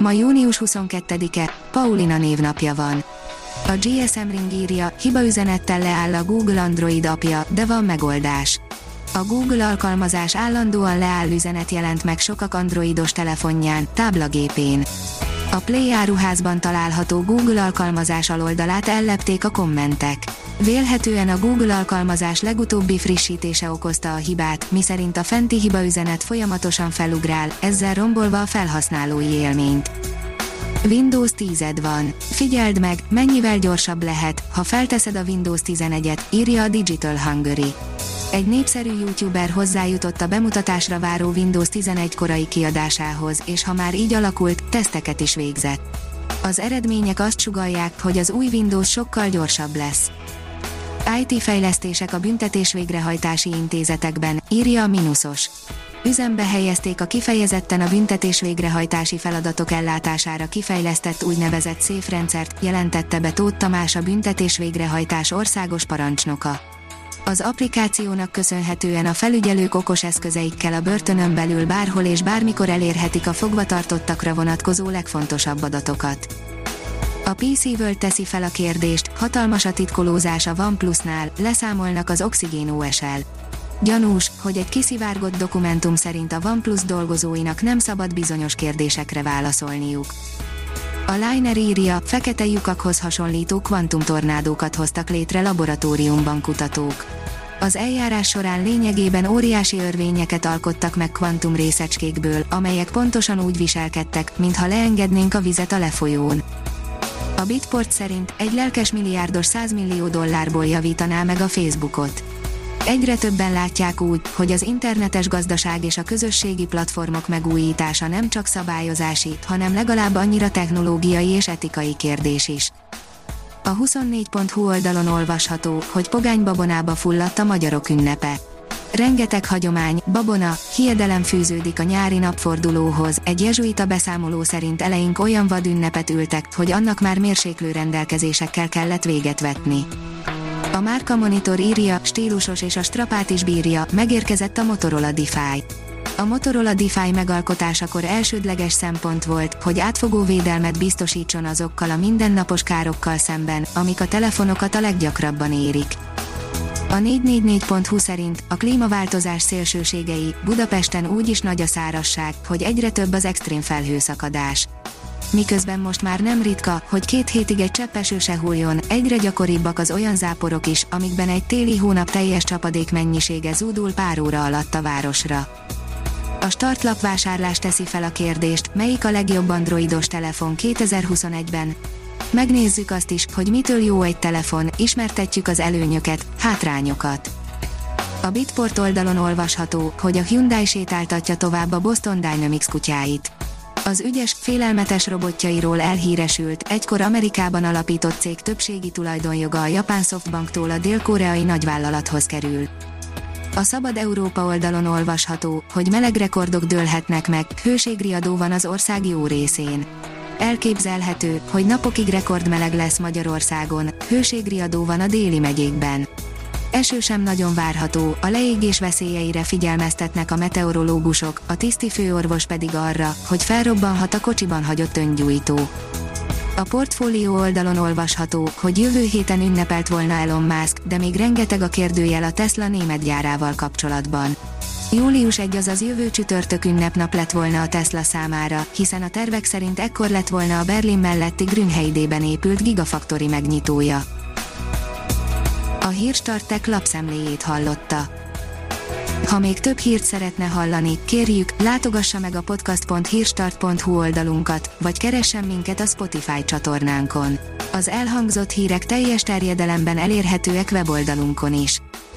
Ma június 22-e, Paulina névnapja van. A GSM Ring írja, hibaüzenettel leáll a Google Android apja, de van megoldás. A Google alkalmazás állandóan leáll üzenet jelent meg sokak androidos telefonján, táblagépén. A Play áruházban található Google alkalmazás aloldalát ellepték a kommentek. Vélhetően a Google alkalmazás legutóbbi frissítése okozta a hibát, miszerint a fenti hibaüzenet folyamatosan felugrál, ezzel rombolva a felhasználói élményt. Windows 10 van. Figyeld meg, mennyivel gyorsabb lehet, ha felteszed a Windows 11-et, írja a Digital Hungary. Egy népszerű youtuber hozzájutott a bemutatásra váró Windows 11 korai kiadásához, és ha már így alakult, teszteket is végzett. Az eredmények azt sugalják, hogy az új Windows sokkal gyorsabb lesz. IT fejlesztések a büntetés végrehajtási intézetekben, írja a Minusos. Üzembe helyezték a kifejezetten a büntetés végrehajtási feladatok ellátására kifejlesztett úgynevezett SZÉF rendszert, jelentette be Tóth Tamás a büntetés végrehajtás országos parancsnoka. Az applikációnak köszönhetően a felügyelők okos eszközeikkel a börtönön belül bárhol és bármikor elérhetik a fogvatartottakra vonatkozó legfontosabb adatokat. A PC World teszi fel a kérdést, hatalmas a titkolózás a OnePlus-nál, leszámolnak az Oxygen OS-el. Gyanús, hogy egy kiszivárgott dokumentum szerint a OnePlus dolgozóinak nem szabad bizonyos kérdésekre válaszolniuk. A Liner írja, fekete lyukakhoz hasonlító kvantumtornádókat hoztak létre laboratóriumban kutatók. Az eljárás során lényegében óriási örvényeket alkottak meg kvantum részecskékből, amelyek pontosan úgy viselkedtek, mintha leengednénk a vizet a lefolyón. A Bitport szerint egy lelkes milliárdos 100 millió dollárból javítaná meg a Facebookot. Egyre többen látják úgy, hogy az internetes gazdaság és a közösségi platformok megújítása nem csak szabályozási, hanem legalább annyira technológiai és etikai kérdés is. A 24.hu oldalon olvasható, hogy pogány babonába fulladt a magyarok ünnepe. Rengeteg hagyomány, babona, hiedelem fűződik a nyári napfordulóhoz, egy jezsuita beszámoló szerint eleink olyan vadünnepet ültek, hogy annak már mérséklő rendelkezésekkel kellett véget vetni. A Márka Monitor írja, stílusos és a strapát is bírja, megérkezett a Motorola DeFi. A Motorola DeFi megalkotásakor elsődleges szempont volt, hogy átfogó védelmet biztosítson azokkal a mindennapos károkkal szemben, amik a telefonokat a leggyakrabban érik. A 444.hu szerint a klímaváltozás szélsőségei Budapesten úgy is nagy a szárasság, hogy egyre több az extrém felhőszakadás miközben most már nem ritka, hogy két hétig egy cseppeső se hulljon, egyre gyakoribbak az olyan záporok is, amikben egy téli hónap teljes csapadék mennyisége zúdul pár óra alatt a városra. A startlap vásárlás teszi fel a kérdést, melyik a legjobb androidos telefon 2021-ben. Megnézzük azt is, hogy mitől jó egy telefon, ismertetjük az előnyöket, hátrányokat. A Bitport oldalon olvasható, hogy a Hyundai sétáltatja tovább a Boston Dynamics kutyáit. Az ügyes, félelmetes robotjairól elhíresült, egykor Amerikában alapított cég többségi tulajdonjoga a Japán Softbanktól a dél-koreai nagyvállalathoz kerül. A Szabad Európa oldalon olvasható, hogy meleg rekordok dőlhetnek meg, hőségriadó van az ország jó részén. Elképzelhető, hogy napokig rekordmeleg lesz Magyarországon, hőségriadó van a déli megyékben. Eső sem nagyon várható, a leégés veszélyeire figyelmeztetnek a meteorológusok, a tiszti főorvos pedig arra, hogy felrobbanhat a kocsiban hagyott öngyújtó. A portfólió oldalon olvasható, hogy jövő héten ünnepelt volna Elon Musk, de még rengeteg a kérdőjel a Tesla német gyárával kapcsolatban. Július 1 azaz jövő csütörtök ünnepnap lett volna a Tesla számára, hiszen a tervek szerint ekkor lett volna a Berlin melletti Grünheidében épült Gigafactory megnyitója. A Hírstartek lapszemléjét hallotta. Ha még több hírt szeretne hallani, kérjük, látogassa meg a podcast.hírstart.hu oldalunkat, vagy keressen minket a Spotify csatornánkon. Az elhangzott hírek teljes terjedelemben elérhetőek weboldalunkon is.